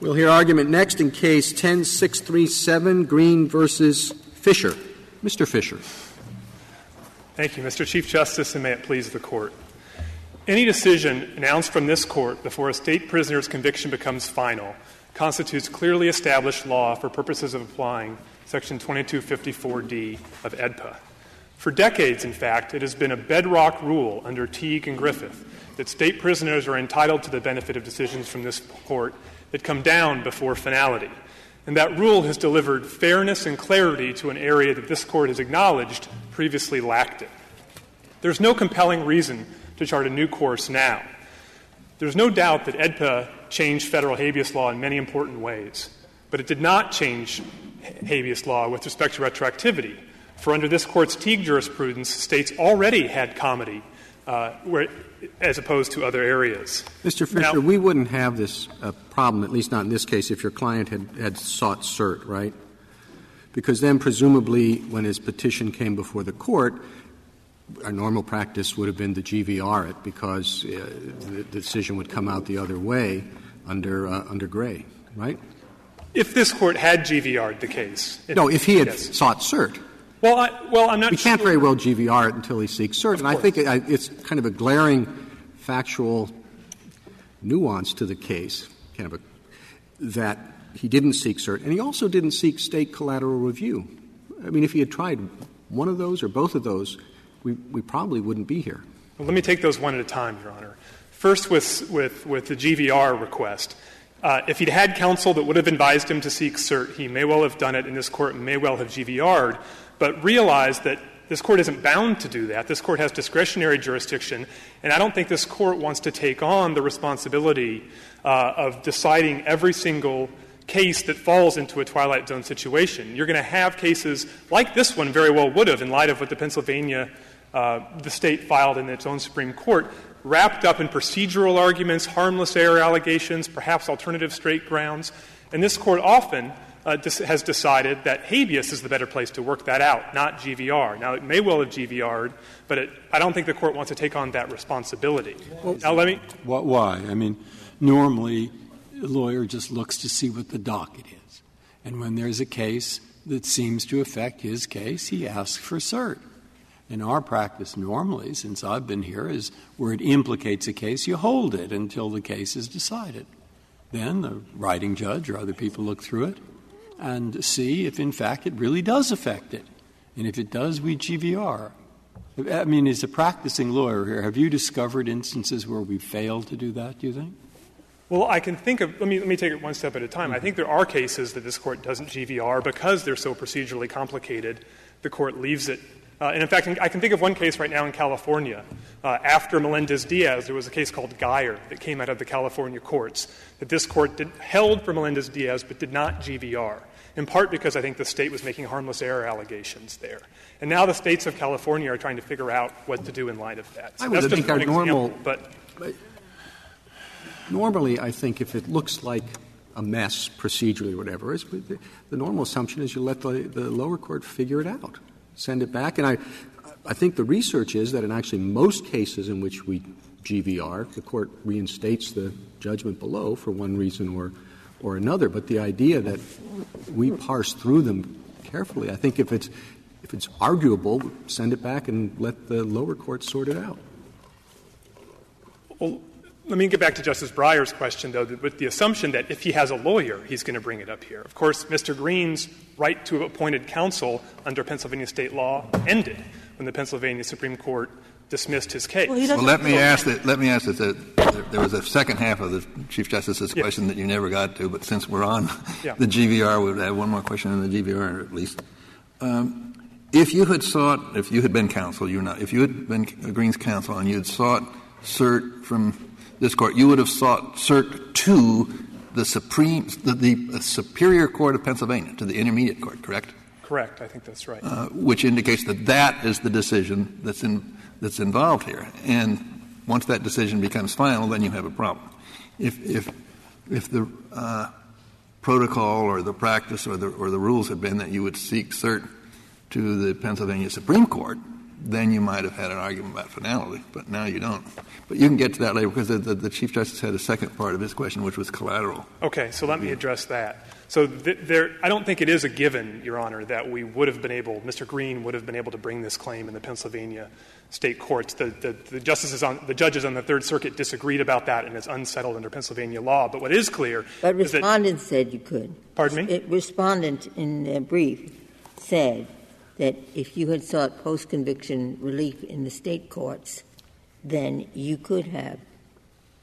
We'll hear argument next in Case 10637, Greene versus Fisher. Mr. Fisher. Thank you, Mr. Chief Justice, and may it please the Court. Any decision announced from this Court before a state prisoner's conviction becomes final constitutes clearly established law for purposes of applying Section 2254D of AEDPA. For decades, in fact, it has been a bedrock rule under Teague and Griffith that state prisoners are entitled to the benefit of decisions from this Court that come down before finality. And that rule has delivered fairness and clarity to an area that this Court has acknowledged previously lacked it. There's no compelling reason to chart a new course now. There's no doubt that AEDPA changed federal habeas law in many important ways, but it did not change habeas law with respect to retroactivity. For under this Court's Teague jurisprudence, states already had comity uh, where, as opposed to other areas. Mr. Fisher, we wouldn't have this uh, problem, at least not in this case, if your client had, had sought cert, right? Because then, presumably, when his petition came before the court, our normal practice would have been to GVR it because uh, the decision would come out the other way under uh, under Gray, right? If this court had GVR'd the case, no, if he had sought cert. Well, I, well, I'm not. We sure. can't very well GVR it until he seeks cert, and. I think it, it's kind of a glaring factual nuance to the case, kind of a, that he didn't seek cert, and he also didn't seek state collateral review. I mean, if he had tried one of those or both of those, we, we probably wouldn't be here. Well, let me take those one at a time, Your Honor. First, with, with, with the GVR request. Uh, if he'd had counsel that would have advised him to seek cert, he may well have done it, and this court may well have GVR'd but realize that this court isn't bound to do that. This court has discretionary jurisdiction, and I don't think this court wants to take on the responsibility uh, of deciding every single case that falls into a twilight zone situation. You're going to have cases like this one very well would have, in light of what the Pennsylvania, uh, the state filed in its own Supreme Court, wrapped up in procedural arguments, harmless error allegations, perhaps alternative straight grounds. And this court often Uh, has decided that habeas is the better place to work that out, not GVR. Now, it may well have GVR'd, but it, I don't think the court wants to take on that responsibility. Well, now, let me. Why? I mean, normally, a lawyer just looks to see what the docket is. And when there's a case that seems to affect his case, he asks for cert. In our practice, normally, since I've been here, is where it implicates a case, you hold it until the case is decided. Then the writing judge or other people look through it and see if, in fact, it really does affect it. And if it does, we GVR. I mean, as a practicing lawyer here, have you discovered instances where we failed to do that, do you think? Well, I can think of, let me, let me take it one step at a time. I think there are cases that this court doesn't GVR because they're so procedurally complicated, the court leaves it uh, and in fact, I can think of one case right now in California. Uh, after Melendez Diaz, there was a case called Geier that came out of the California courts that this court did, held for Melendez Diaz but did not GVR, in part because I think the state was making harmless error allegations there. And now the states of California are trying to figure out what to do in light of that. So I would think our normal. Example, but, but normally, I think if it looks like a mess procedurally or whatever, the, the normal assumption is you let the, the lower court figure it out send it back. And I, I think the research is that in actually most cases in which we GVR, the court reinstates the judgment below for one reason or, or another. But the idea that we parse through them carefully, I think if it's, if it's arguable, send it back and let the lower court sort it out. Well, let me get back to Justice Breyer's question, though, with the assumption that if he has a lawyer, he's going to bring it up here. Of course, Mr. Greene's right to appointed counsel under Pennsylvania state law ended when the Pennsylvania Supreme Court dismissed his case. Well, well let me ask that. Let me ask that. that there was a second half of the Chief Justice's yes. question that you never got to, but since we're on yeah. the GVR, we would have one more question on the GVR at least. Um, if you had sought, if you had been counsel, you're not. If you had been Greene's counsel and you had sought cert from this court, you would have sought cert to the Supreme, the, the Superior Court of Pennsylvania, to the Intermediate Court, correct? Correct. I think that's right. Uh, which indicates that that is the decision that's in, that's involved here. And once that decision becomes final, then you have a problem. If if if the uh, protocol or the practice or the or the rules had been that you would seek cert to the Pennsylvania Supreme Court, then you might have had an argument about finality, but now you don't. But you can get to that later because the, the, the Chief Justice had a second part of his question, which was collateral. Okay, so let me address that. So th- there, I don't think it is a given, Your Honor, that we would have been able, Mr. Greene would have been able to bring this claim in the Pennsylvania state courts. The, the, the, justices on, the judges on the Third Circuit disagreed about that, and it's unsettled under Pennsylvania law. But what is clear but is respondent said you could. Pardon me. It, respondent in their brief said that if you had sought post-conviction relief in the state courts, then you could have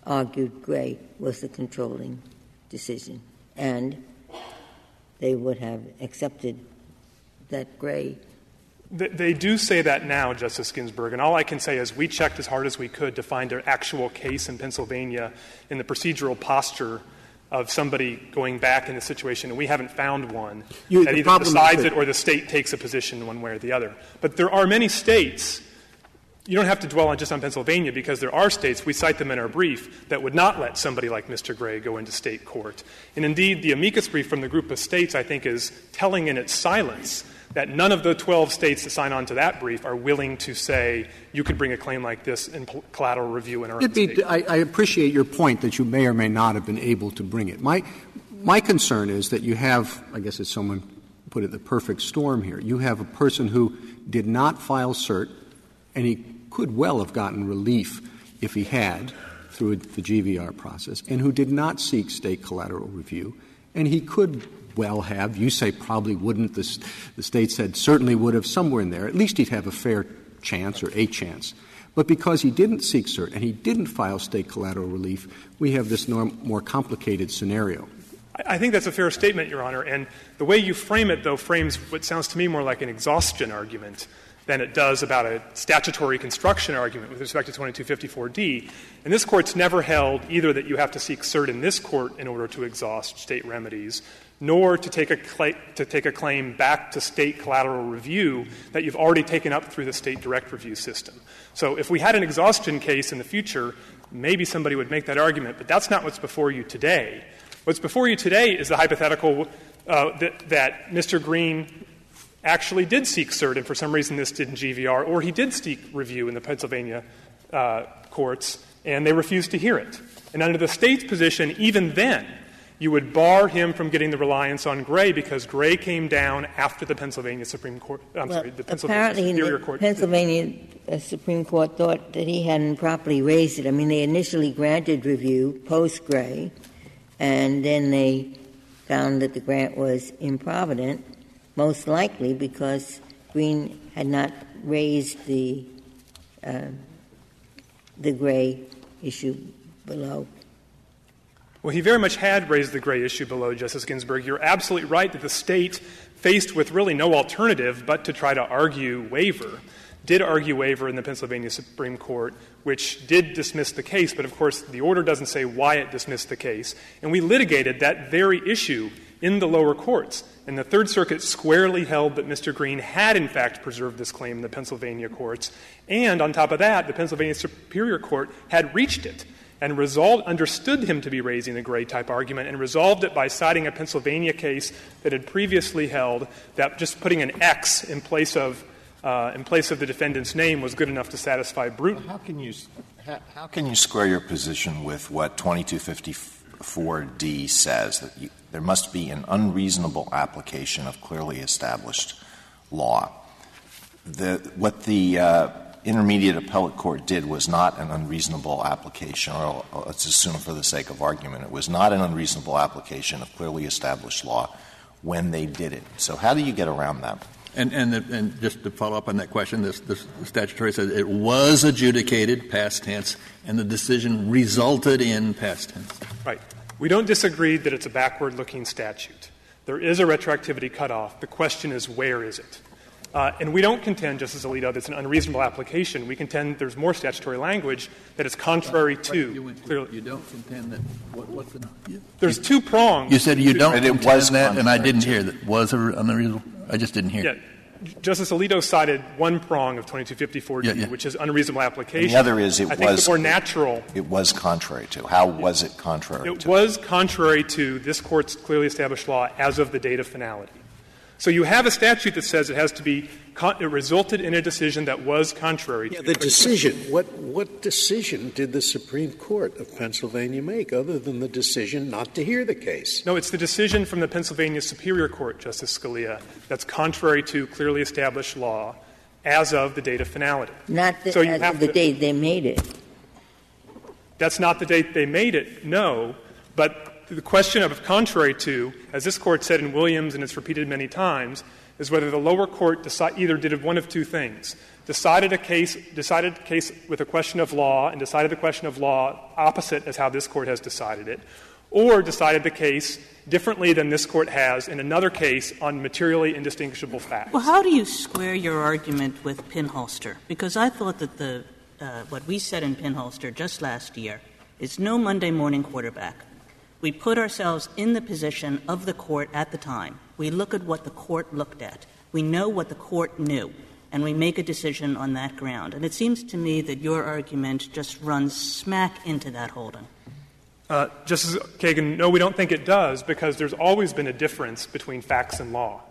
argued Gray was the controlling decision, and they would have accepted that Gray they do say that now, Justice Ginsburg, and all I can say is we checked as hard as we could to find an actual case in Pennsylvania in the procedural posture of somebody going back in the situation, and we haven't found one you, that either decides it or the state takes a position one way or the other. But there are many states. You don't have to dwell on just on Pennsylvania because there are states, we cite them in our brief, that would not let somebody like Mr. Gray go into state court. And indeed, the amicus brief from the group of states, I think, is telling in its silence that none of the 12 states that sign on to that brief are willing to say you could bring a claim like this in collateral review in our own be, I, I, appreciate your point that you may or may not have been able to bring it. My, my concern is that you have, I guess as someone put it, the perfect storm here. You have a person who did not file cert, and he could well have gotten relief if he had through the GVR process, and who did not seek state collateral review, and he could well have. You say probably wouldn't. The, the state said certainly would have somewhere in there. At least he'd have a fair chance or a chance. But because he didn't seek cert and he didn't file state collateral relief, we have this norm, more complicated scenario. I think that's a fair statement, Your Honor. And the way you frame it, though, frames what sounds to me more like an exhaustion argument than it does about a statutory construction argument with respect to 2254d. And this Court's never held either that you have to seek cert in this Court in order to exhaust state remedies, nor to take, a cl- to take a claim back to state collateral review that you've already taken up through the state direct review system. So if we had an exhaustion case in the future, maybe somebody would make that argument, but that's not what's before you today. What's before you today is the hypothetical uh, that, that Mr. Greene actually did seek cert, and for some reason this didn't GVR, or he did seek review in the Pennsylvania uh, courts, and they refused to hear it. And under the state's position, even then, you would bar him from getting the reliance on Gray because Gray came down after the Pennsylvania Supreme Court. I'm well, sorry, the Pennsylvania apparently Superior the Court. Pennsylvania uh, Supreme Court thought that he hadn't properly raised it. I mean, they initially granted review post Gray, and then they found that the grant was improvident, most likely because Greene had not raised the uh, the Gray issue below. Well, he very much had raised the gray issue below, Justice Ginsburg. You're absolutely right that the state, faced with really no alternative but to try to argue waiver, did argue waiver in the Pennsylvania Supreme Court, which did dismiss the case, but of course the order doesn't say why it dismissed the case. And we litigated that very issue in the lower courts. And the Third Circuit squarely held that Mr. Greene had, in fact, preserved this claim in the Pennsylvania courts. And on top of that, the Pennsylvania Superior Court had reached it and resolved, understood him to be raising the gray type argument and resolved it by citing a Pennsylvania case that had previously held that just putting an X in place of uh, in place of the defendant's name was good enough to satisfy Bruton. How can you how, how, can you square your position with what 2254d says that you, there must be an unreasonable application of clearly established law? The, what the uh, intermediate appellate court did was not an unreasonable application, or let's assume for the sake of argument, it was not an unreasonable application of clearly established law when they did it. So how do you get around that? And, and, the, and just to follow up on that question, this, this statutory says it was adjudicated, past tense, and the decision resulted in past tense. Right. We don't disagree that it's a backward looking statute. There is a retroactivity cutoff. The question is, where is it? Uh, and we don't contend, Justice Alito, that it's an unreasonable application. We contend there's more statutory language that is contrary to. You, you, don't contend that. What, what's the, you, there's two prongs. You said you don't contend that, and I didn't hear that. Was it unreasonable? I just didn't hear. Yeah. Justice Alito cited one prong of 2254d, yeah, yeah. which is unreasonable application. And the other is it I was think the more natural. It was contrary to. How was it contrary? It to? was contrary to this court's clearly established law as of the date of finality. So you have a statute that says it has to be it resulted in a decision that was contrary yeah, to the decision. What what decision did the Supreme Court of Pennsylvania make other than the decision not to hear the case? No, it's the decision from the Pennsylvania Superior Court, Justice Scalia, that's contrary to clearly established law as of the date of finality. Not the, so as of the to, date they made it. That's not the date they made it. No, but the question of contrary to, as this court said in Williams and it's repeated many times, is whether the lower court deci- either did one of two things decided a case decided a case with a question of law and decided the question of law opposite as how this court has decided it or decided the case differently than this court has in another case on materially indistinguishable facts. Well, how do you square your argument with Pinholster? Because I thought that the uh, what we said in Pinholster just last year is no Monday morning quarterback. We put ourselves in the position of the court at the time. We look at what the court looked at. We know what the court knew, and we make a decision on that ground. And it seems to me that your argument just runs smack into that holding. Uh, Justice Kagan, no, we don't think it does because there's always been a difference between facts and law.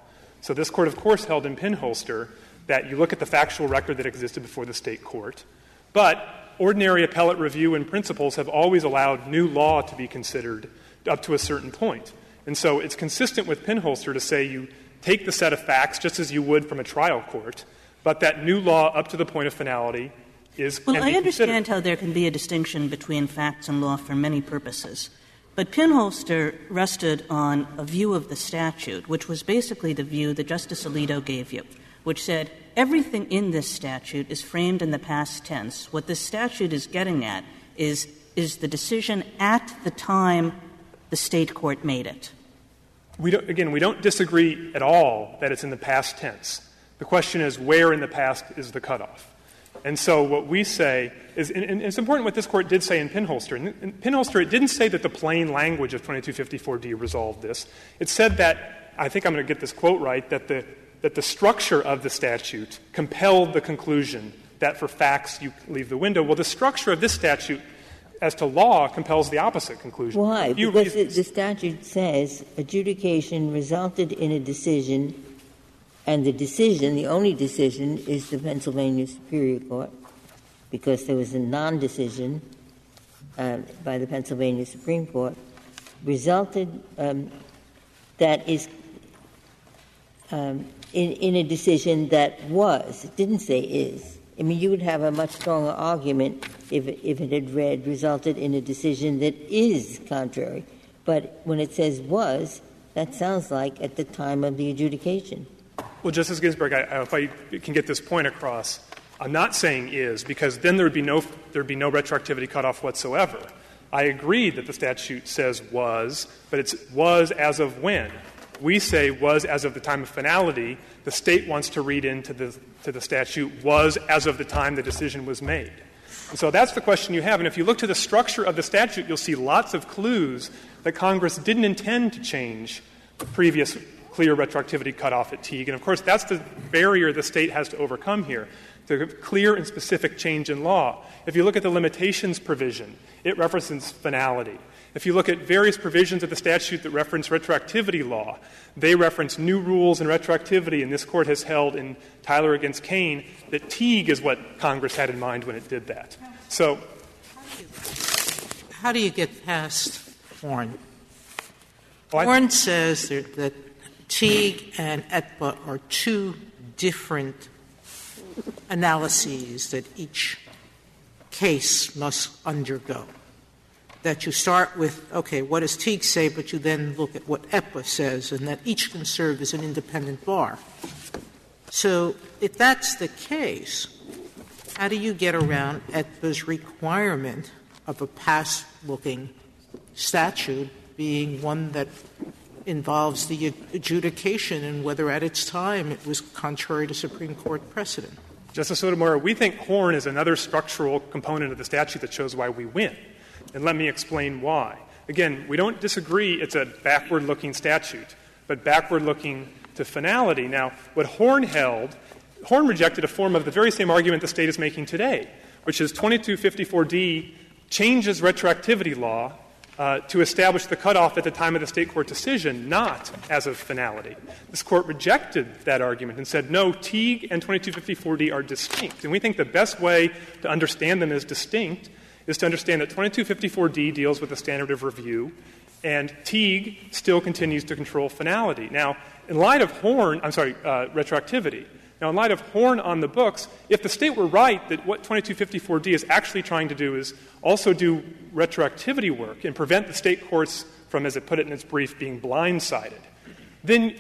So this court, of course, held in Pinholster that you look at the factual record that existed before the state court, but ordinary appellate review and principles have always allowed new law to be considered up to a certain point. And so it's consistent with Pinholster to say you take the set of facts just as you would from a trial court, but that new law up to the point of finality is. Well, I understand considered. how there can be a distinction between facts and law for many purposes. But Pinholster rested on a view of the statute, which was basically the view that Justice Alito gave you, which said everything in this statute is framed in the past tense. What this statute is getting at is, is the decision at the time the state court made it. We again, we don't disagree at all that it's in the past tense. The question is where in the past is the cutoff? And so what we say is, and it's important what this court did say in Pinholster. In Pinholster, it didn't say that the plain language of 2254d resolved this. It said that, I think I'm going to get this quote right, that the that the structure of the statute compelled the conclusion that for facts you leave the window. Well, the structure of this statute as to law compels the opposite conclusion. Why? Because the statute says adjudication resulted in a decision, and the decision, the only decision, is the Pennsylvania Superior Court, because there was a non decision uh, by the Pennsylvania Supreme Court, resulted um, that is um, in, in a decision that was, it didn't say is. I mean, you would have a much stronger argument if, if it had read resulted in a decision that is contrary. But when it says was, that sounds like at the time of the adjudication. Well, Justice Ginsburg, I, I, if I can get this point across, I'm not saying is because then there would be no there would be no retroactivity cutoff whatsoever. I agree that the statute says was, but it's was as of when we say was as of the time of finality, the state wants to read into the, to the statute was as of the time the decision was made. And so that's the question you have. And if you look to the structure of the statute, you'll see lots of clues that Congress didn't intend to change the previous clear retroactivity cutoff at Teague. And of course, that's the barrier the state has to overcome here the clear and specific change in law. If you look at the limitations provision, it references finality. If you look at various provisions of the statute that reference retroactivity law, they reference new rules and retroactivity, and this court has held in Tyler against Cain that Teague is what Congress had in mind when it did that. So, how do you get past Horn? Oh, Horn says that, that Teague and AEDPA are two different analyses that each case must undergo that you start with, okay, what does Teague say, but you then look at what AEDPA says, and that each can serve as an independent bar. So if that's the case, how do you get around AEDPA's requirement of a past looking statute being one that involves the adjudication and whether at its time it was contrary to Supreme Court precedent? Justice Sotomayor, we think Horn is another structural component of the statute that shows why we win. And let me explain why. Again, we don't disagree it's a backward looking statute, but backward looking to finality. Now, what Horn held, Horn rejected a form of the very same argument the State is making today, which is 2254d changes retroactivity law to establish the cutoff at the time of the state court decision, not as of finality. This court rejected that argument and said, no, Teague and 2254D are distinct. And we think the best way to understand them as distinct is to understand that 2254D deals with the standard of review, and Teague still continues to control finality. Now, in light of Horn I'm sorry, uh, retroactivity, now, in light of Horn on the books, if the state were right that what 2254D is actually trying to do is also do retroactivity work and prevent the state courts from, as it put it in its brief, being blindsided, then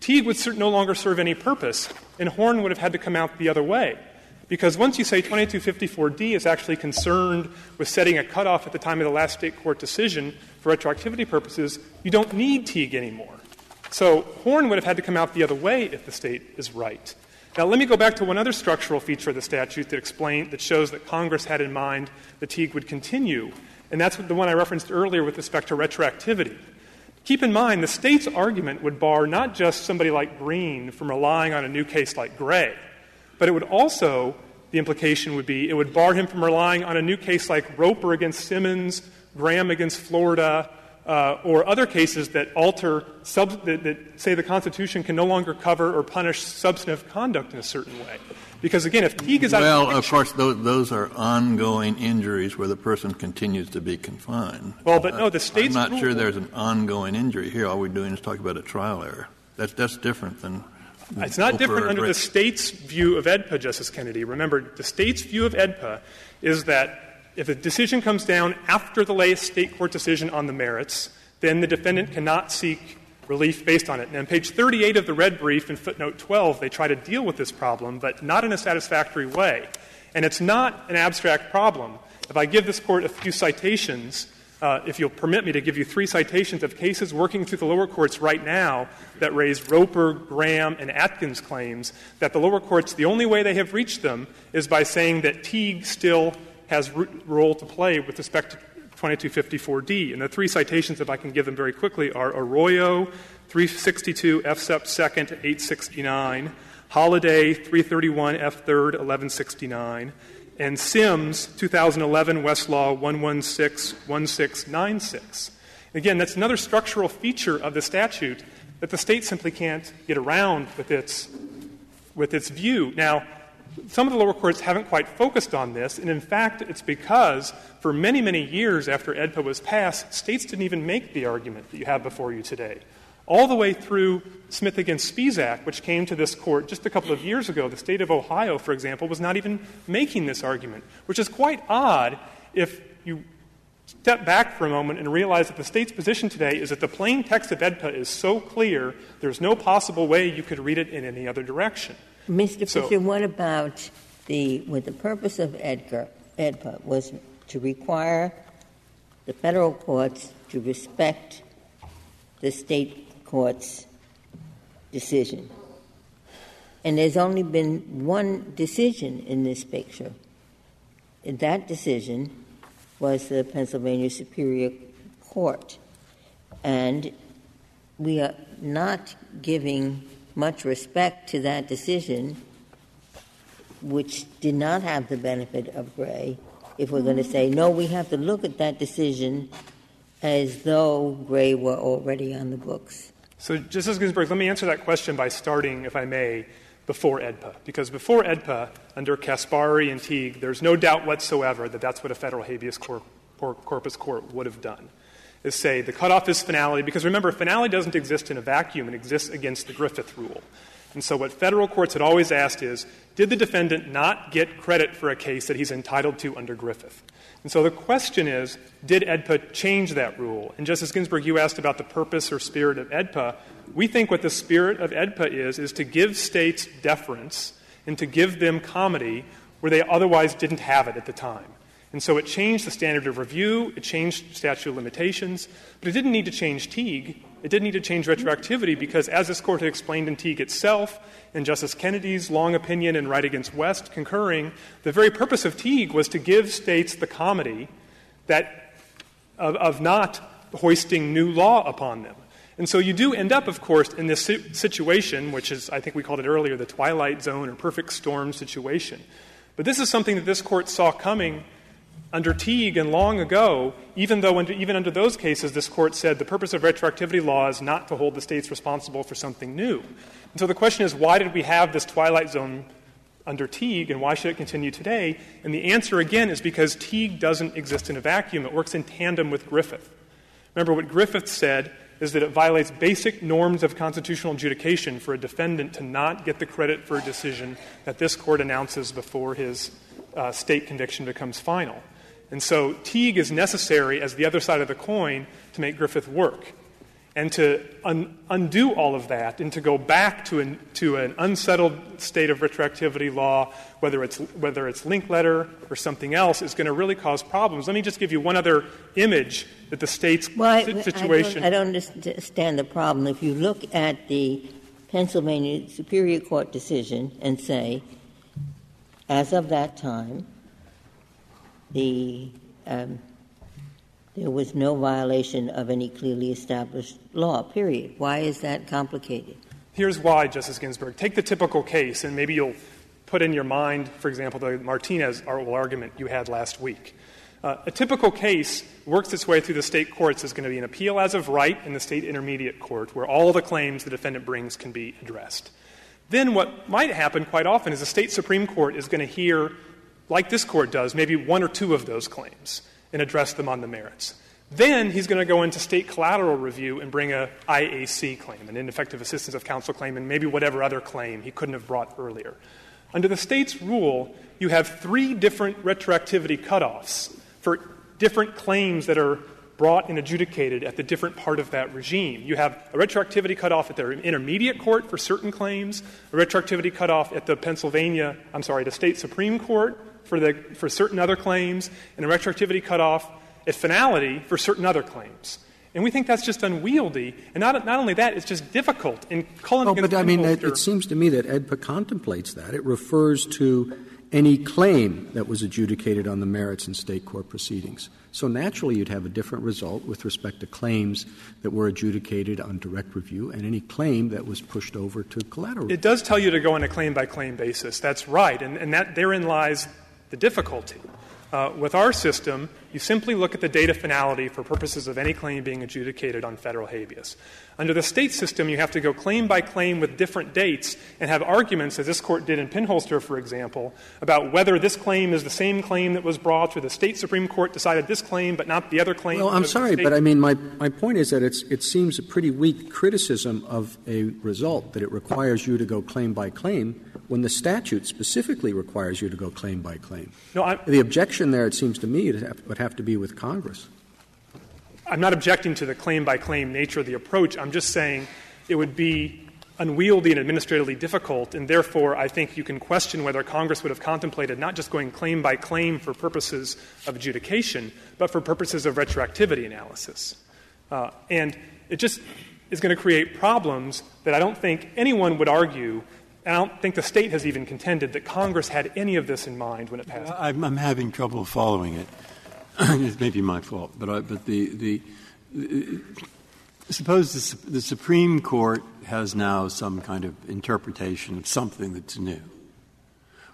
Teague would no longer serve any purpose, and Horn would have had to come out the other way. Because once you say 2254D is actually concerned with setting a cutoff at the time of the last state court decision for retroactivity purposes, you don't need Teague anymore. So Horn would have had to come out the other way if the state is right. Now, let me go back to one other structural feature of the statute that explain that shows that Congress had in mind that Teague would continue, and that's the one I referenced earlier with respect to retroactivity. Keep in mind, the state's argument would bar not just somebody like Greene from relying on a new case like Gray, but it would also, the implication would be, it would bar him from relying on a new case like Roper against Simmons, Graham against Florida, uh, or other cases that alter, sub, that, that, say the Constitution can no longer cover or punish substantive conduct in a certain way. Because again, if Teague is out well, of, of course, those, those, are ongoing injuries where the person continues to be confined. Well, but no, the state's. I'm not sure there's an ongoing injury here. All we're doing is talking about a trial error. That's that's different than. It's not different under the state's view of AEDPA, Justice Kennedy. Remember, the state's view of AEDPA is that if a decision comes down after the latest state court decision on the merits, then the defendant cannot seek relief based on it. And on page 38 of the red brief in footnote 12, they try to deal with this problem, but not in a satisfactory way. And it's not an abstract problem. If I give this court a few citations, uh, if you'll permit me to give you three citations of cases working through the lower courts right now that raise Roper, Graham, and Atkins claims, that the lower courts, the only way they have reached them is by saying that Teague still has a role to play with respect to 2254D. And the three citations, if I can give them very quickly, are Arroyo, 362 F sub 2nd, 869, Holiday, 331 F 3rd, 1169, and Sims, 2011 Westlaw 1161696. Again, that's another structural feature of the statute that the state simply can't get around with its, with its view. Now, some of the lower courts haven't quite focused on this, and in fact, it's because for many, many years after AEDPA was passed, states didn't even make the argument that you have before you today. All the way through Smith against Spisak, which came to this court just a couple of years ago, the state of Ohio, for example, was not even making this argument, which is quite odd if you step back for a moment and realize that the state's position today is that the plain text of AEDPA is so clear, there's no possible way you could read it in any other direction. Mr. So, Fisher, what about the, with the purpose of Edgar, AEDPA was to require the federal courts to respect the state court's decision. And there's only been one decision in this picture. And that decision was the Pennsylvania Superior Court. And we are not giving much respect to that decision, which did not have the benefit of Gray, if we're going to say, no, we have to look at that decision as though Gray were already on the books. So, Justice Ginsburg, let me answer that question by starting, if I may, before AEDPA. Because before AEDPA, under Caspari and Teague, there's no doubt whatsoever that that's what a federal habeas corpus court would have done is say the cutoff is finality, because remember, finality doesn't exist in a vacuum, it exists against the Griffith rule. And so, what federal courts had always asked is did the defendant not get credit for a case that he's entitled to under Griffith? And so the question is did AEDPA change that rule? And Justice Ginsburg, you asked about the purpose or spirit of AEDPA. We think what the spirit of AEDPA is, is to give states deference and to give them comity where they otherwise didn't have it at the time. And so it changed the standard of review, it changed statute of limitations, but it didn't need to change Teague. It didn't need to change retroactivity because, as this court had explained in Teague itself, and Justice Kennedy's long opinion in Wright against West concurring, the very purpose of Teague was to give states the comity that, of, of not hoisting new law upon them. And so you do end up, of course, in this situation, which is, I think we called it earlier, the twilight zone or perfect storm situation. But this is something that this court saw coming Under Teague and long ago, even though under, even under those cases, this court said the purpose of retroactivity law is not to hold the states responsible for something new. And so the question is, why did we have this twilight zone under Teague, and why should it continue today? And the answer, again, is because Teague doesn't exist in a vacuum. It works in tandem with Griffith. Remember, what Griffith said is that it violates basic norms of constitutional adjudication for a defendant to not get the credit for a decision that this court announces before his uh, state conviction becomes final. And so Teague is necessary as the other side of the coin to make Griffith work and to un- undo all of that and to go back to an, to an unsettled state of retroactivity law, whether it's, whether it's Linkletter or something else, is going to really cause problems. Let me just give you one other image that the state's well, situation. I don't, I don't understand the problem. If you look at the Pennsylvania Superior Court decision and say, as of that time, the um, there was no violation of any clearly established law, period. Why is that complicated? Here's why, Justice Ginsburg. Take the typical case, and maybe you'll put in your mind, for example, the Martinez argument you had last week. Uh, a typical case works its way through the state courts is going to be an appeal as of right in the state intermediate court, where all the claims the defendant brings can be addressed. Then, what might happen quite often is the state Supreme Court is going to hear, like this court does, maybe one or two of those claims and address them on the merits. Then he's going to go into state collateral review and bring a IAC claim, an ineffective assistance of counsel claim, and maybe whatever other claim he couldn't have brought earlier. Under the state's rule, you have three different retroactivity cutoffs for different claims that are brought and adjudicated at the different part of that regime. You have a retroactivity cutoff at the intermediate court for certain claims, a retroactivity cutoff at the Pennsylvania, I'm sorry, the state Supreme Court for, the, for certain other claims and a retroactivity cutoff at finality for certain other claims. And we think that's just unwieldy. And not, not only that, it's just difficult. In Cullen oh, but I mean, it, it, seems to me that AEDPA contemplates that. It refers to any claim that was adjudicated on the merits in state court proceedings. So naturally, you'd have a different result with respect to claims that were adjudicated on direct review and any claim that was pushed over to collateral. It does tell you to go on a claim by claim basis. That's right. And, and that therein lies the difficulty. Uh, with our system, you simply look at the date of finality for purposes of any claim being adjudicated on federal habeas. Under the state system, you have to go claim by claim with different dates and have arguments, as this court did in Pinholster, for example, about whether this claim is the same claim that was brought, or the state Supreme Court decided this claim but not the other claim. Well, I'm sorry, but I mean, my, my point is that it's, it seems a pretty weak criticism of a result that it requires you to go claim by claim when the statute specifically requires you to go claim by claim. No, I'm, the objection there, it seems to me, would have to be with Congress. I'm not objecting to the claim by claim nature of the approach. I'm just saying it would be unwieldy and administratively difficult, and therefore I think you can question whether Congress would have contemplated not just going claim by claim for purposes of adjudication, but for purposes of retroactivity analysis. Uh, and it just is going to create problems that I don't think anyone would argue and I don't think the state has even contended that Congress had any of this in mind when it passed. I'm, I'm having trouble following it. it may be my fault, but, I, but the, the, the suppose the, the, Supreme Court has now some kind of interpretation of something that's new.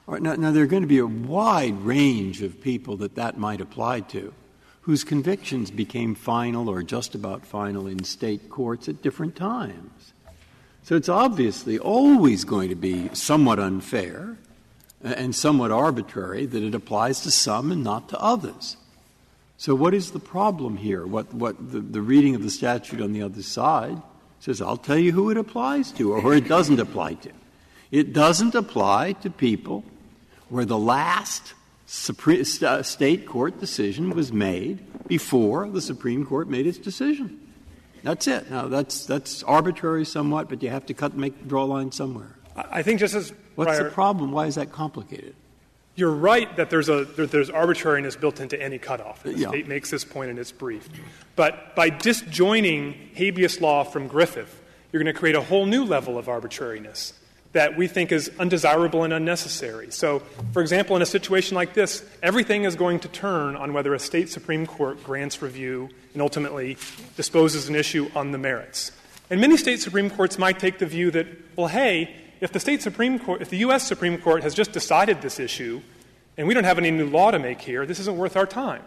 Now, now, there are going to be a wide range of people that that might apply to, whose convictions became final or just about final in state courts at different times. So it's obviously always going to be somewhat unfair uh, and somewhat arbitrary that it applies to some and not to others. So what is the problem here? What, what the, the reading of the statute on the other side says, I'll tell you who it applies to or it doesn't apply to. It doesn't apply to people where the last Supreme, uh, state court decision was made before the Supreme Court made its decision. That's it. Now, that's, that's arbitrary somewhat, but you have to cut, make, draw a line somewhere. I think just as What's the problem? Why is that complicated? You're right that there's, a, there, there's arbitrariness built into any cutoff. The yeah. state makes this point in its brief. But by disjoining habeas law from Griffith, you're going to create a whole new level of arbitrariness that we think is undesirable and unnecessary. So, for example, in a situation like this, everything is going to turn on whether a state Supreme Court grants review and ultimately disposes an issue on the merits. And many state Supreme Courts might take the view that, well, hey, if the state Supreme Court, if the U.S. Supreme Court has just decided this issue, And we don't have any new law to make here. This isn't worth our time.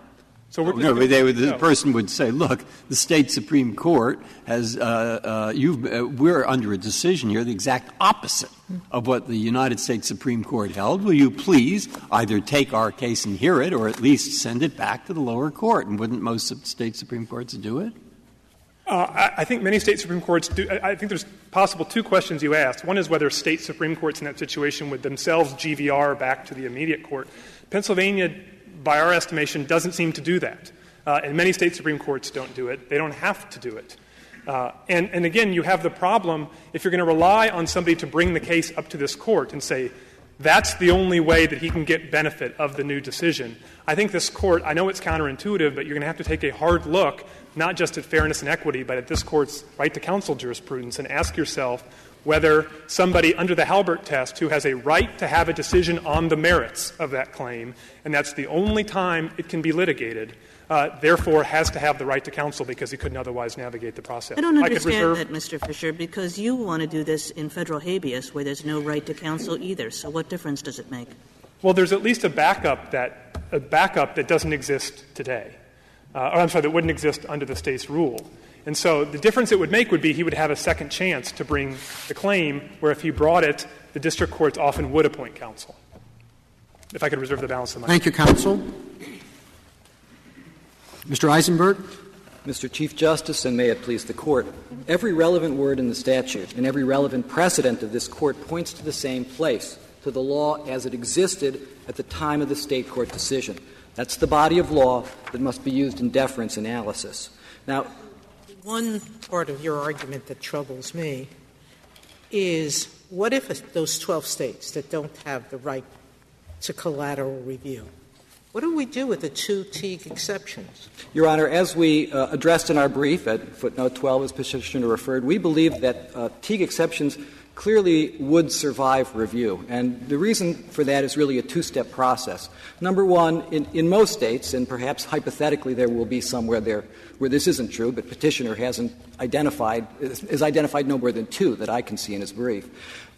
So we're, no, they would, the person would say, "Look, the state supreme court has uh, uh, you uh, we're under a decision here, the exact opposite of what the United States Supreme Court held. Will you please either take our case and hear it, or at least send it back to the lower court? And wouldn't most state supreme courts do it?" Uh, I, I, think many state supreme courts do. I think there's possible two questions you asked. One is whether state supreme courts in that situation would themselves GVR back to the immediate court. Pennsylvania by our estimation, doesn't seem to do that. Uh, and many state Supreme Courts don't do it. They don't have to do it. Uh, and, and again, you have the problem if you're going to rely on somebody to bring the case up to this court and say, that's the only way that he can get benefit of the new decision. I think this court, I know it's counterintuitive, but you're going to have to take a hard look, not just at fairness and equity, but at this court's right to counsel jurisprudence and ask yourself whether somebody under the Halbert test who has a right to have a decision on the merits of that claim, and that's the only time it can be litigated, uh, therefore has to have the right to counsel because he couldn't otherwise navigate the process. I don't understand I that, Mr. Fisher, because you want to do this in federal habeas where there's no right to counsel either. So what difference does it make? Well, there's at least a backup that a backup that doesn't exist today. Uh, or I'm sorry, that wouldn't exist under the state's rule. And so the difference it would make would be he would have a second chance to bring the claim, where if he brought it, the district courts often would appoint counsel. If I could reserve the balance of my Thank you, counsel. Mr. Eisenberg. Mr. Chief Justice, and may it please the Court, every relevant word in the statute and every relevant precedent of this Court points to the same place, to the law as it existed at the time of the State court decision. That's the body of law that must be used in deference analysis. Now, one part of your argument that troubles me is what if those 12 states that don't have the right to collateral review? What do we do with the two Teague exceptions? Your Honor, as we uh, addressed in our brief at footnote 12, as Petitioner referred, we believe that uh, Teague exceptions clearly would survive review. And the reason for that is really a two step process. Number one, in, in most states, and perhaps hypothetically there will be somewhere there where this isn't true, but petitioner hasn't identified, has identified no more than two that I can see in his brief.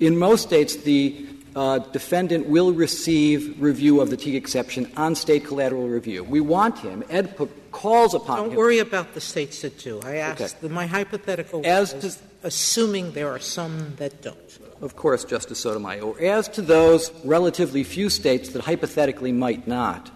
In most states, the uh, defendant will receive review of the Teague exception on state collateral review. We want him. Ed calls upon Don't worry about the states that do. I asked my hypothetical As was, to, assuming there are some that don't. Of course, Justice Sotomayor. As to those relatively few states that hypothetically might not,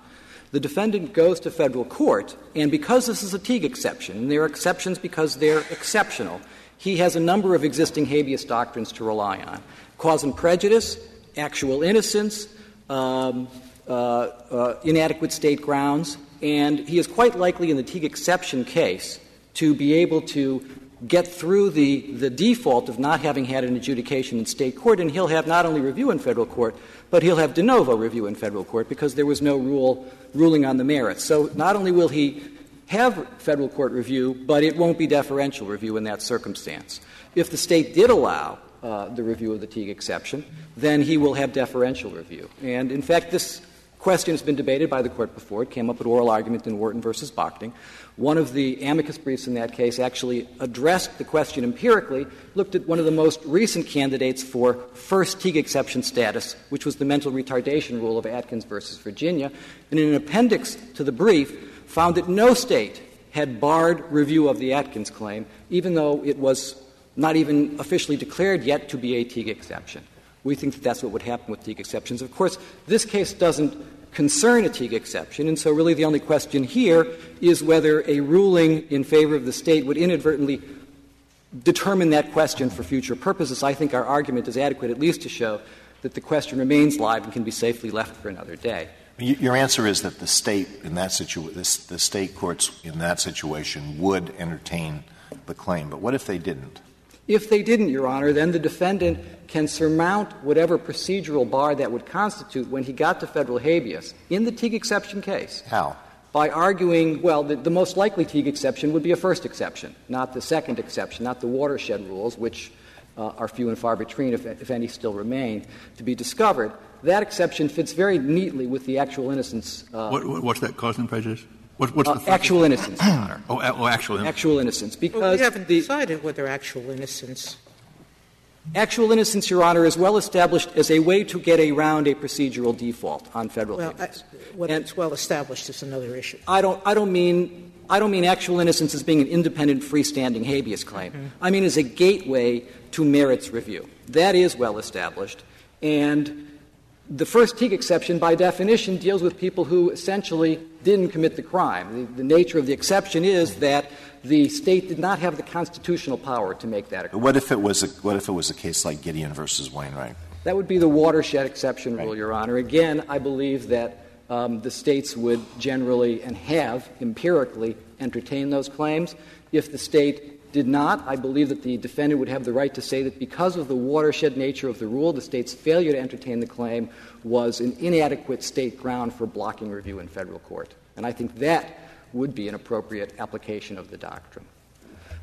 the defendant goes to federal court, and because this is a Teague exception, and there are exceptions because they're exceptional, he has a number of existing habeas doctrines to rely on. Cause and prejudice, actual innocence, um, uh, uh, inadequate state grounds, and he is quite likely in the Teague exception case to be able to get through the, the default of not having had an adjudication in state court, and he'll have not only review in federal court, but he'll have de novo review in federal court because there was no rule ruling on the merits. So not only will he have federal court review, but it won't be deferential review in that circumstance. If the state did allow uh, the review of the Teague exception, then he will have deferential review. And in fact, this question has been debated by the court before. It came up at oral argument in Whorton versus Bockting. One of the amicus briefs in that case actually addressed the question empirically, looked at one of the most recent candidates for first Teague exception status, which was the mental retardation rule of Atkins versus Virginia, and in an appendix to the brief found that no state had barred review of the Atkins claim, even though it was not even officially declared yet to be a Teague exception. We think that that's what would happen with Teague exceptions. Of course, this case doesn't concern a Teague exception, and so really the only question here is whether a ruling in favor of the state would inadvertently determine that question for future purposes. I think our argument is adequate at least to show that the question remains live and can be safely left for another day. Your answer is that the state in that situation, the state courts in that situation would entertain the claim. But what if they didn't? If they didn't, Your Honor, then the defendant can surmount whatever procedural bar that would constitute when he got to federal habeas in the Teague exception case. How? By arguing, well, the, the most likely Teague exception would be a first exception, not the second exception, not the watershed rules, which uh, are few and far between, if, if any still remain, to be discovered. That exception fits very neatly with the actual innocence. Uh, what, what's that cause and prejudice? What, what's uh, the actual innocence, Your Honor. oh, oh, actual innocence. Actual innocence, because well, we haven't the, decided whether actual innocence Actual innocence, Your Honor, is well established as a way to get around a procedural default on federal well, cases. Whether it's well established is another issue. I don't. I don't mean. I don't mean actual innocence as being an independent, freestanding habeas claim. Mm-hmm. I mean as a gateway to merits review. That is well established, and the first Teague exception, by definition, deals with people who essentially didn't commit the crime. The, the, nature of the exception is that the state did not have the constitutional power to make that. What if it was a, what if it was a case like Gideon versus Wainwright? That would be the watershed exception right. rule, Your Honor. Again, I believe that um, the states would generally and have empirically entertained those claims. If the state did not, I believe that the defendant would have the right to say that because of the watershed nature of the rule, the state's failure to entertain the claim was an inadequate state ground for blocking review in federal court. And I think that would be an appropriate application of the doctrine.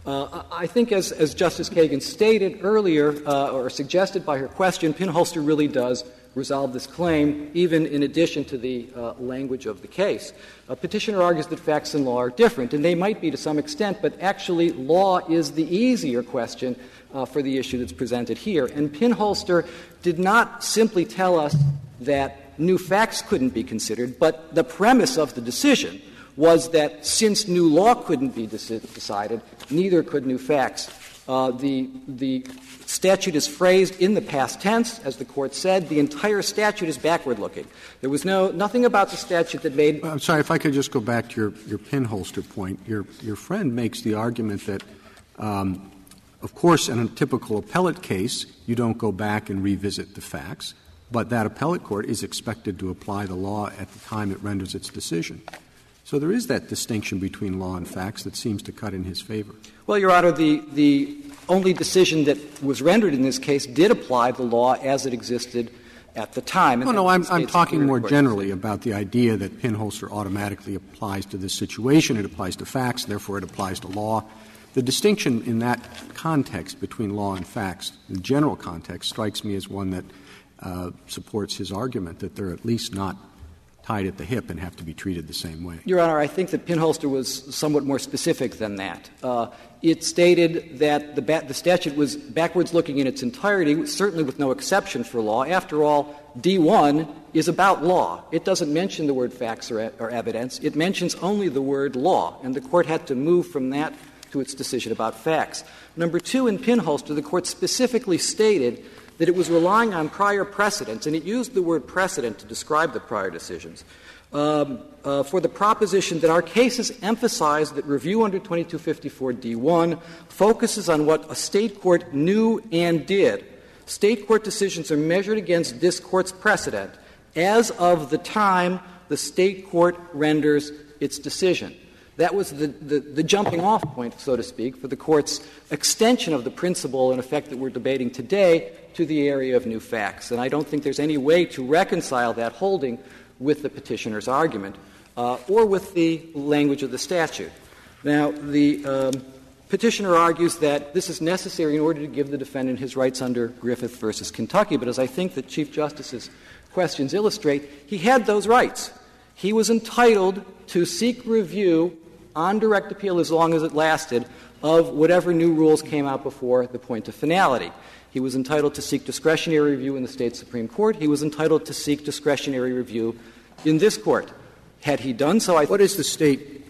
Uh, I think, as, as, Justice Kagan stated earlier, uh, or suggested by her question, Pinholster really does resolve this claim, even in addition to the uh, language of the case. A petitioner argues that facts and law are different, and they might be to some extent, but actually, law is the easier question uh, for the issue that's presented here. And Pinholster did not simply tell us that new facts couldn't be considered, but the premise of the decision was that since new law couldn't be decided, neither could new facts. Uh, the, the statute is phrased in the past tense, as the court said. The entire statute is backward looking. There was no, nothing about the statute that made. I'm sorry, if I could just go back to your, your pinholster point. Your, your friend makes the argument that, um, of course, in a typical appellate case, you don't go back and revisit the facts, but that appellate court is expected to apply the law at the time it renders its decision. So there is that distinction between law and facts that seems to cut in his favor. Well, Your Honor, the, the only decision that was rendered in this case did apply the law as it existed at the time. No, no, I'm, I'm talking more generally about the idea that pinholster automatically applies to this situation. It applies to facts, therefore it applies to law. The distinction in that context between law and facts, in general context, strikes me as one that uh, supports his argument that they're at least not tied at the hip and have to be treated the same way. Your Honor, I think that Pinholster was somewhat more specific than that. Uh, it stated that the, the, statute was backwards looking in its entirety, certainly with no exception for law. After all, D1 is about law. It doesn't mention the word facts or, or evidence, it mentions only the word law, and the court had to move from that to its decision about facts. Number two, in Pinholster, the court specifically stated that it was relying on prior precedents, and it used the word precedent to describe the prior decisions, um, uh, for the proposition that our cases emphasize that review under 2254d1 focuses on what a state court knew and did. State court decisions are measured against this court's precedent as of the time the state court renders its decision. That was the, the, the, jumping off point, so to speak, for the Court's extension of the principle, in effect, that we're debating today to the area of new facts. And I don't think there's any way to reconcile that holding with the petitioner's argument uh, or with the language of the statute. Now, the um, petitioner argues that this is necessary in order to give the defendant his rights under Griffith versus Kentucky, but as I think the Chief Justice's questions illustrate, he had those rights. He was entitled to seek review on direct appeal as long as it lasted of whatever new rules came out before the point of finality. He was entitled to seek discretionary review in the state Supreme Court. He was entitled to seek discretionary review in this court. Had he done so, I What is the state?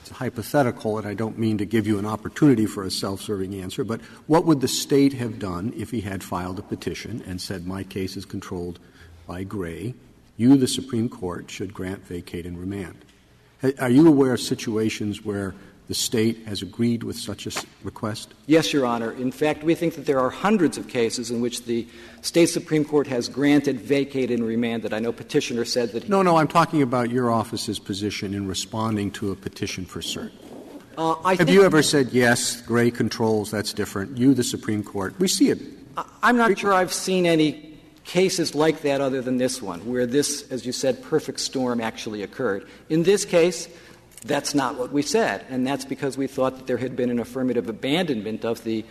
It's hypothetical, and I don't mean to give you an opportunity for a self serving answer, but what would the state have done if he had filed a petition and said, My case is controlled by Gray? You, the Supreme Court, should grant, vacate, and remand. Are you aware of situations where the state has agreed with such a request? Yes, Your Honor. In fact, we think that there are hundreds of cases in which the state Supreme Court has granted, vacated, and remanded. I know Petitioner said that. no, no, I'm talking about your office's position in responding to a petition for cert. Uh, Have you ever said yes, Gray controls, that's different? You, the Supreme Court, we see it. I'm not sure I've seen any cases like that other than this one, where this, as you said, perfect storm actually occurred. In this case, that's not what we said, and that's because we thought that there had been an affirmative abandonment of the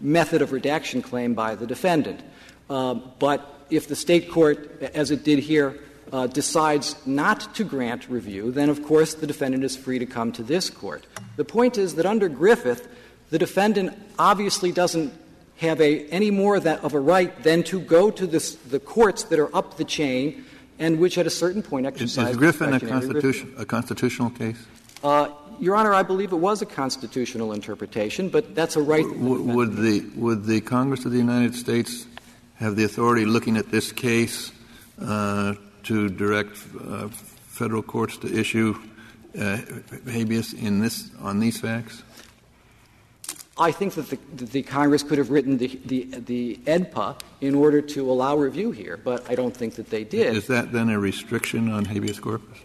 method of redaction claim by the defendant. Um, but if the state court, as it did here, uh, decides not to grant review, then of course the defendant is free to come to this court. The point is that under Griffith, the defendant obviously doesn't have a, any more of, that, of a right than to go to this, the courts that are up the chain and which at a certain point exercise. Is, is Griffith a, constitution, a constitutional case? Uh, Your Honor, I believe it was a constitutional interpretation, but that's a right. W- would the would the Congress of the United States have the authority, looking at this case, uh, to direct uh, federal courts to issue uh, habeas in this on these facts? I think that the, the, Congress could have written the, the, the AEDPA in order to allow review here, but I don't think that they did. Is that then a restriction on habeas corpus?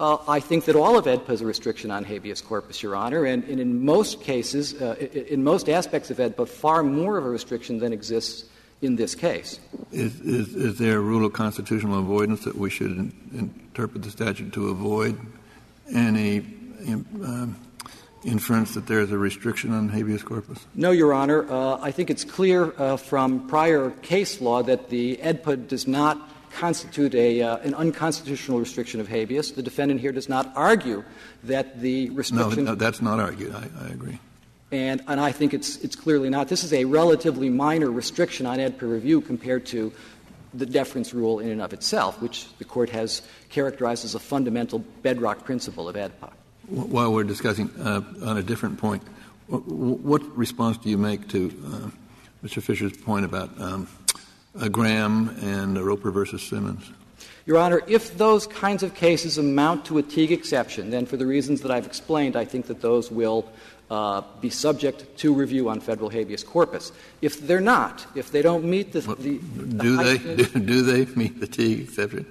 Uh, I think that all of AEDPA is a restriction on habeas corpus, Your Honor, and, and in most cases, uh, in most aspects of AEDPA, far more of a restriction than exists in this case. Is, is, is there a rule of constitutional avoidance that we should in, interpret the statute to avoid any um, inference that there is a restriction on habeas corpus? No, Your Honor. Uh, I think it's clear uh, from prior case law that the AEDPA does not constitute a, uh, an unconstitutional restriction of habeas. The defendant here does not argue that the restriction. No, no that's not argued. I, I agree. And, and I think it's, it's clearly not. This is a relatively minor restriction on AEDPA review compared to the deference rule in and of itself, which the Court has characterized as a fundamental bedrock principle of AEDPA. While we're discussing uh, on a different point, what response do you make to uh, Mr. Fisher's point about um, Graham and Roper versus Simmons? Your Honor, if those kinds of cases amount to a Teague exception, then for the reasons that I've explained, I think that those will uh, be subject to review on federal habeas corpus. If they're not, if they don't meet the, the, the do they do they meet the Teague exception?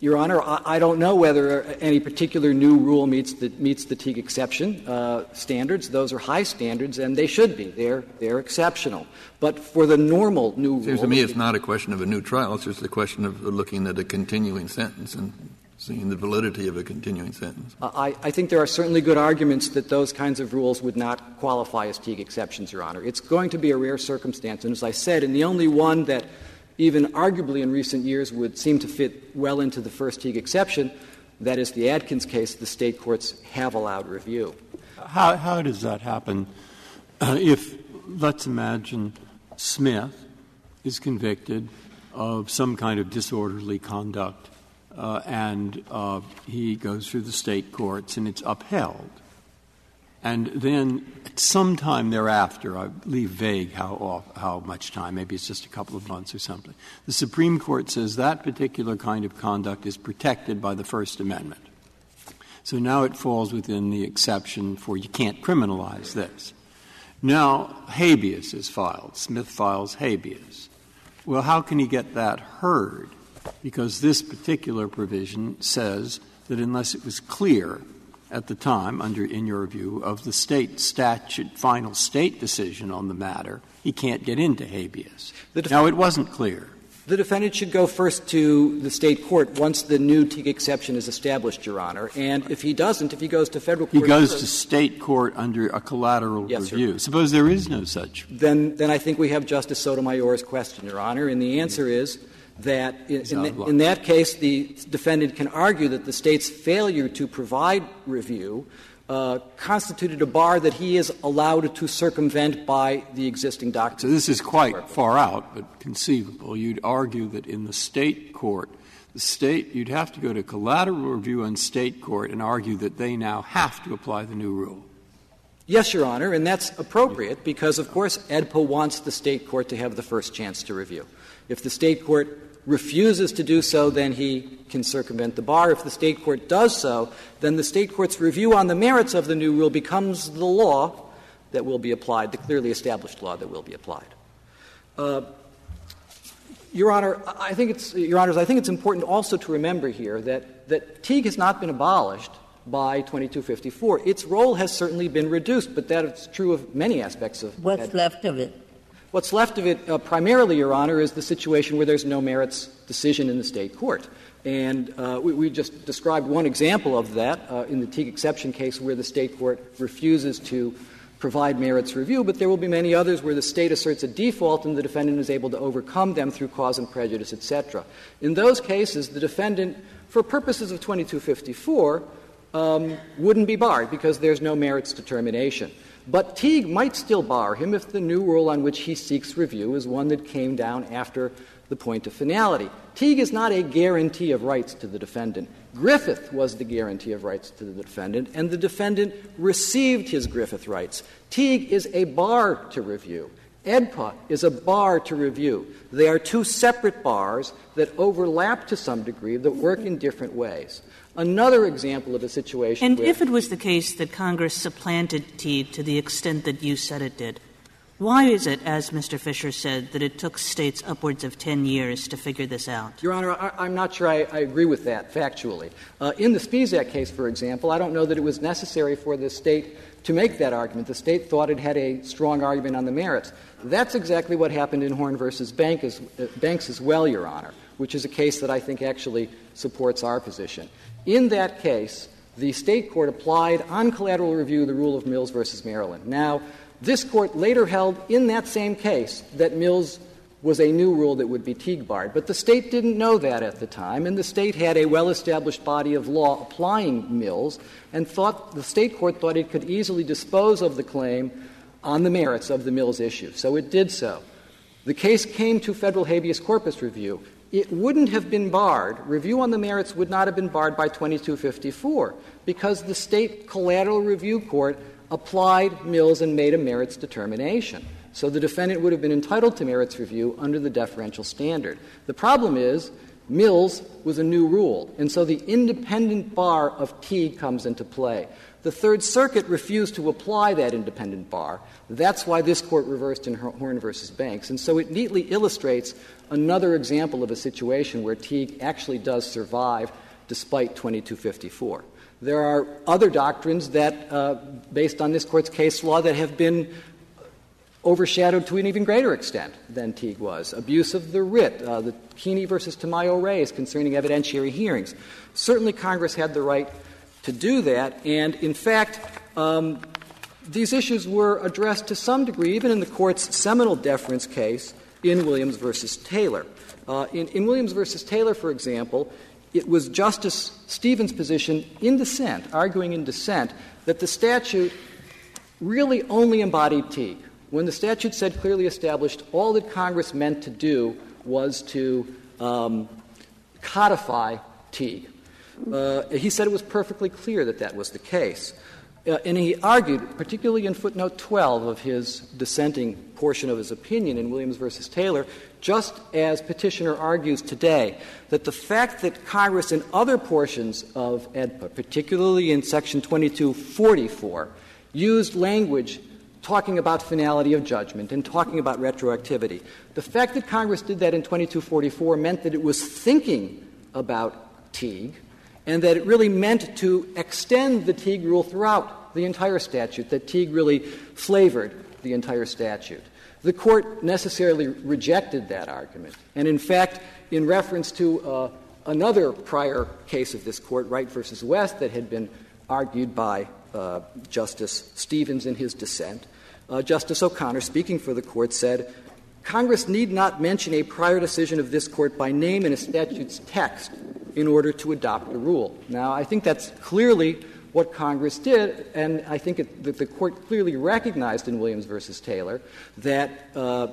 Your Honor, I, I, don't know whether any particular new rule meets the, meets the Teague exception uh, standards. Those are high standards, and they should be. They're, they're exceptional. But for the normal new rule. Seems to me it's not a question of a new trial, it's just a question of looking at a continuing sentence and seeing the validity of a continuing sentence. I, I think there are certainly good arguments that those kinds of rules would not qualify as Teague exceptions, Your Honor. It's going to be a rare circumstance, and as I said, and the only one that even arguably in recent years would seem to fit well into the first Teague exception. That is the Atkins case, the state courts have allowed review. How, how does that happen? Uh, if, let's imagine, Smith is convicted of some kind of disorderly conduct uh, and uh, he goes through the state courts and it's upheld. And then sometime thereafter, I leave vague how, how much time, maybe it's just a couple of months or something, the Supreme Court says that particular kind of conduct is protected by the First Amendment. So now it falls within the exception for you can't criminalize this. Now, habeas is filed. Smith files habeas. Well, how can he get that heard? Because this particular provision says that unless it was clear at the time, under in your view, of the state statute, final state decision on the matter, he can't get into habeas. Now, it wasn't clear. The defendant should go first to the state court once the new exception is established, Your Honor. And if he doesn't, if he goes to federal court, he goes to state court under a collateral yes, review. Sir. Suppose there is no such. Then, then I think we have Justice Sotomayor's question, Your Honor, and the answer is that in, in, in, that case, the defendant can argue that the state's failure to provide review uh, constituted a bar that he is allowed to circumvent by the existing doctrine. So this is quite far out, but conceivable. You'd argue that in the state court, the state, you'd have to go to collateral review in state court and argue that they now have to apply the new rule. Yes, Your Honor, and that's appropriate because, of course, AEDPA wants the state court to have the first chance to review. If the state court refuses to do so, then he can circumvent the bar. If the state court does so, then the state court's review on the merits of the new rule becomes the law that will be applied, the clearly established law that will be applied. Uh, your Honor, I think it's, Your Honors, I think it's important also to remember here that, that Teague has not been abolished by 2254. Its role has certainly been reduced, but that is true of many aspects of What's left of it? What's left of it, uh, primarily, Your Honor, is the situation where there's no merits decision in the state court. And uh, we, we, just described one example of that uh, in the Teague exception case where the state court refuses to provide merits review, but there will be many others where the state asserts a default and the defendant is able to overcome them through cause and prejudice, etc. In those cases, the defendant, for purposes of 2254, um, wouldn't be barred because there's no merits determination. But Teague might still bar him if the new rule on which he seeks review is one that came down after the point of finality. Teague is not a guarantee of rights to the defendant. Griffith was the guarantee of rights to the defendant, and the defendant received his Griffith rights. Teague is a bar to review. AEDPA is a bar to review. They are two separate bars that overlap to some degree that work in different ways. Another example of a situation And if it was the case that Congress supplanted Teague to the extent that you said it did, why is it, as Mr. Fisher said, that it took states upwards of 10 years to figure this out? Your Honor, I, am not sure I, agree with that factually. Uh, in the Spisak case, for example, I don't know that it was necessary for the state to make that argument. The state thought it had a strong argument on the merits. That's exactly what happened in Horn versus Bank as, uh, Banks as well, Your Honor, which is a case that I think actually supports our position. In that case, the state court applied on collateral review the rule of Mills versus Maryland. Now, this court later held in that same case that Mills was a new rule that would be Teague barred. But the state didn't know that at the time, and the state had a well established body of law applying Mills and thought the state court thought it could easily dispose of the claim on the merits of the Mills issue. So it did so. The case came to federal habeas corpus review. It wouldn't have been barred. Review on the merits would not have been barred by 2254 because the state collateral review court applied Mills and made a merits determination. So the defendant would have been entitled to merits review under the deferential standard. The problem is Mills was a new rule, and so the independent bar of Teague comes into play. The Third Circuit refused to apply that independent bar. That's why this court reversed in Horn versus Banks. And so it neatly illustrates another example of a situation where Teague actually does survive despite 2254. There are other doctrines that, uh, based on this court's case law, that have been overshadowed to an even greater extent than Teague was. Abuse of the writ, uh, the Keeney versus Tamayo Reyes concerning evidentiary hearings. Certainly, Congress had the right to do that, and in fact, um, these issues were addressed to some degree, even in the court's seminal deference case in Williams versus Taylor. Uh, in, in Williams versus Taylor, for example, it was Justice Stevens' position in dissent, arguing in dissent, that the statute really only embodied Teague. When the statute said clearly established, all that Congress meant to do was to um, codify Teague. Uh, he said it was perfectly clear that that was the case. Uh, and he argued, particularly in footnote 12 of his dissenting portion of his opinion in Williams versus Taylor, just as petitioner argues today, that the fact that Congress in other portions of AEDPA, particularly in section 2244, used language talking about finality of judgment and talking about retroactivity. The fact that Congress did that in 2244 meant that it was thinking about Teague and that it really meant to extend the Teague rule throughout the entire statute, that Teague really flavored the entire statute. The court necessarily rejected that argument. And in fact, in reference to uh, another prior case of this court, Wright versus West, that had been argued by uh, Justice Stevens in his dissent, uh, Justice O'Connor, speaking for the court, said Congress need not mention a prior decision of this court by name in a statute's text in order to adopt the rule. Now, I think that's clearly what Congress did, and I think it, that the court clearly recognized in Williams versus Taylor that uh,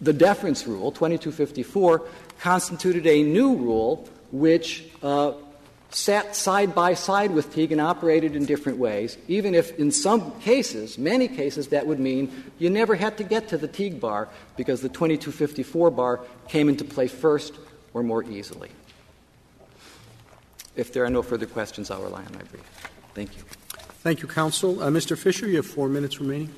the deference rule, 2254, constituted a new rule which uh, sat side by side with Teague and operated in different ways, even if in some cases, many cases, that would mean you never had to get to the Teague bar because the 2254 bar came into play first or more easily. If there are no further questions, I'll rely on my brief. Thank you. Thank you, counsel. Uh, Mr. Fisher, you have four minutes remaining.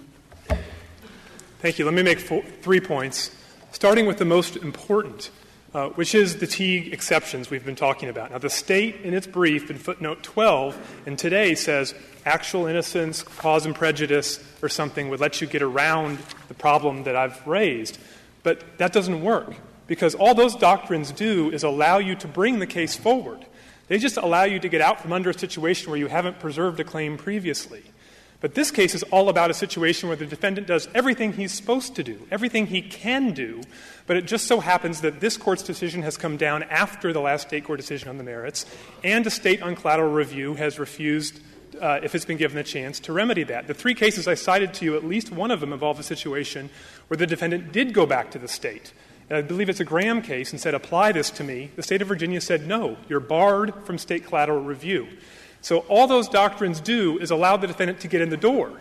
Thank you. Let me make four, three points, starting with the most important, uh, which is the Teague exceptions we've been talking about. Now, the state, in its brief in footnote 12, and today says actual innocence, cause and prejudice, or something would let you get around the problem that I've raised. But that doesn't work because all those doctrines do is allow you to bring the case forward. They just allow you to get out from under a situation where you haven't preserved a claim previously. But this case is all about a situation where the defendant does everything he's supposed to do, everything he can do, but it just so happens that this Court's decision has come down after the last State court decision on the merits, and a State on collateral review has refused, uh, if it's been given a chance, to remedy that. The three cases I cited to you, at least one of them involved a situation where the defendant did go back to the State. I believe it's a Graham case and said, apply this to me. The State of Virginia said, no, you're barred from State collateral review. So all those doctrines do is allow the defendant to get in the door.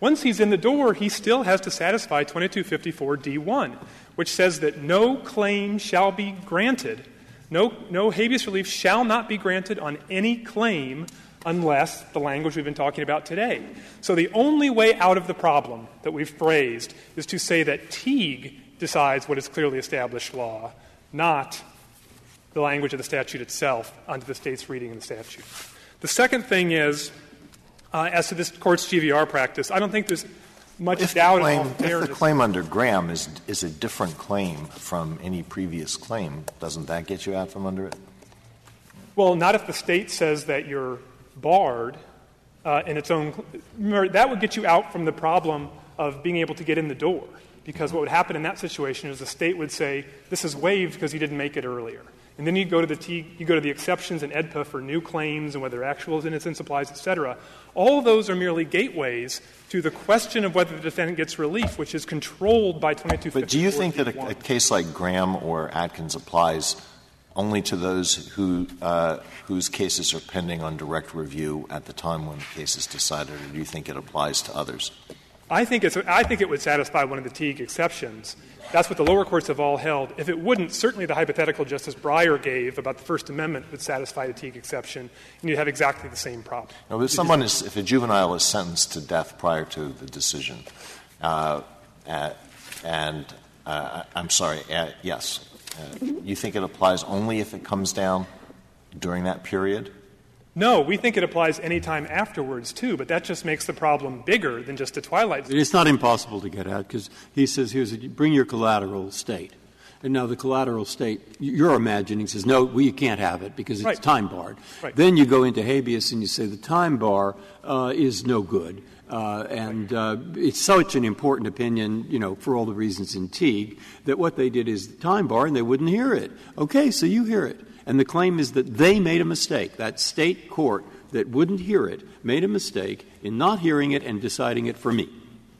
Once he's in the door, he still has to satisfy 2254 D1, which says that no claim shall be granted, no, no habeas relief shall not be granted on any claim unless the language we've been talking about today. So the only way out of the problem that we've phrased is to say that Teague decides what is clearly established law, not the language of the statute itself under the state's reading of the statute. The second thing is, uh, as to this court's GVR practice, I don't think there's much if doubt the claim. If the claim under Graham is, is a different claim from any previous claim, doesn't that get you out from under it? Well, not if the state says that you're barred uh, in its own. Remember, that would get you out from the problem of being able to get in the door. Because what would happen in that situation is the state would say, this is waived because you didn't make it earlier. And then you go to the T, you go to the exceptions in AEDPA for new claims and whether actual is innocence applies, et cetera. All those are merely gateways to the question of whether the defendant gets relief, which is controlled by 2254. But do you think that a, a, case like Graham or Atkins applies only to those who, uh, whose cases are pending on direct review at the time when the case is decided, or do you think it applies to others? I think, it's, I think it would satisfy one of the Teague exceptions. That's what the lower courts have all held. If it wouldn't, certainly the hypothetical Justice Breyer gave about the First Amendment would satisfy the Teague exception, and you'd have exactly the same problem. Now, if someone is, if a juvenile is sentenced to death prior to the decision, uh, uh, and uh, I'm sorry, uh, yes, uh, you think it applies only if it comes down during that period? No, we think it applies any time afterwards, too, but that just makes the problem bigger than just a twilight zone. It's not impossible to get at because he says, here's a, bring your collateral state. And now the collateral state, you're imagining, says, no, we can't have it because it's right. time barred. Right. Then you go into habeas and you say the time bar uh, is no good. Uh, and uh, it's such an important opinion, you know, for all the reasons in Teague, that what they did is time bar and they wouldn't hear it. Okay, so you hear it. And the claim is that they made a mistake. That state court that wouldn't hear it made a mistake in not hearing it and deciding it for me.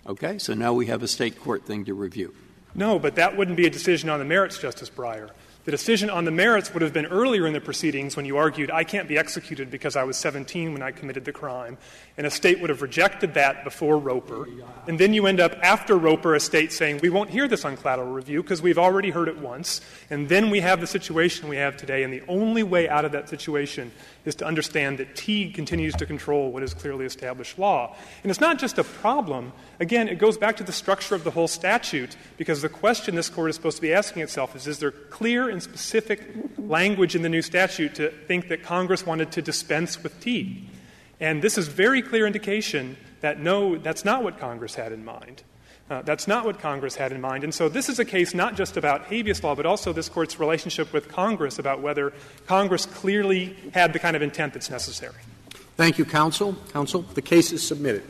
Okay? So now we have a state court thing to review. No, but that wouldn't be a decision on the merits, Justice Breyer. The decision on the merits would have been earlier in the proceedings when you argued, I can't be executed because I was 17 when I committed the crime. And a state would have rejected that before Roper. And then you end up after Roper, a state saying, we won't hear this on collateral review because we've already heard it once. And then we have the situation we have today. And the only way out of that situation is to understand that Teague continues to control what is clearly established law. And it's not just a problem. Again, it goes back to the structure of the whole statute because the question this Court is supposed to be asking itself is is there clear and specific language in the new statute to think that Congress wanted to dispense with Teague? And this is very clear indication that no, that's not what Congress had in mind. Uh, that's not what Congress had in mind. And so this is a case not just about habeas law, but also this Court's relationship with Congress about whether Congress clearly had the kind of intent that's necessary. Thank you, counsel. Counsel, the case is submitted.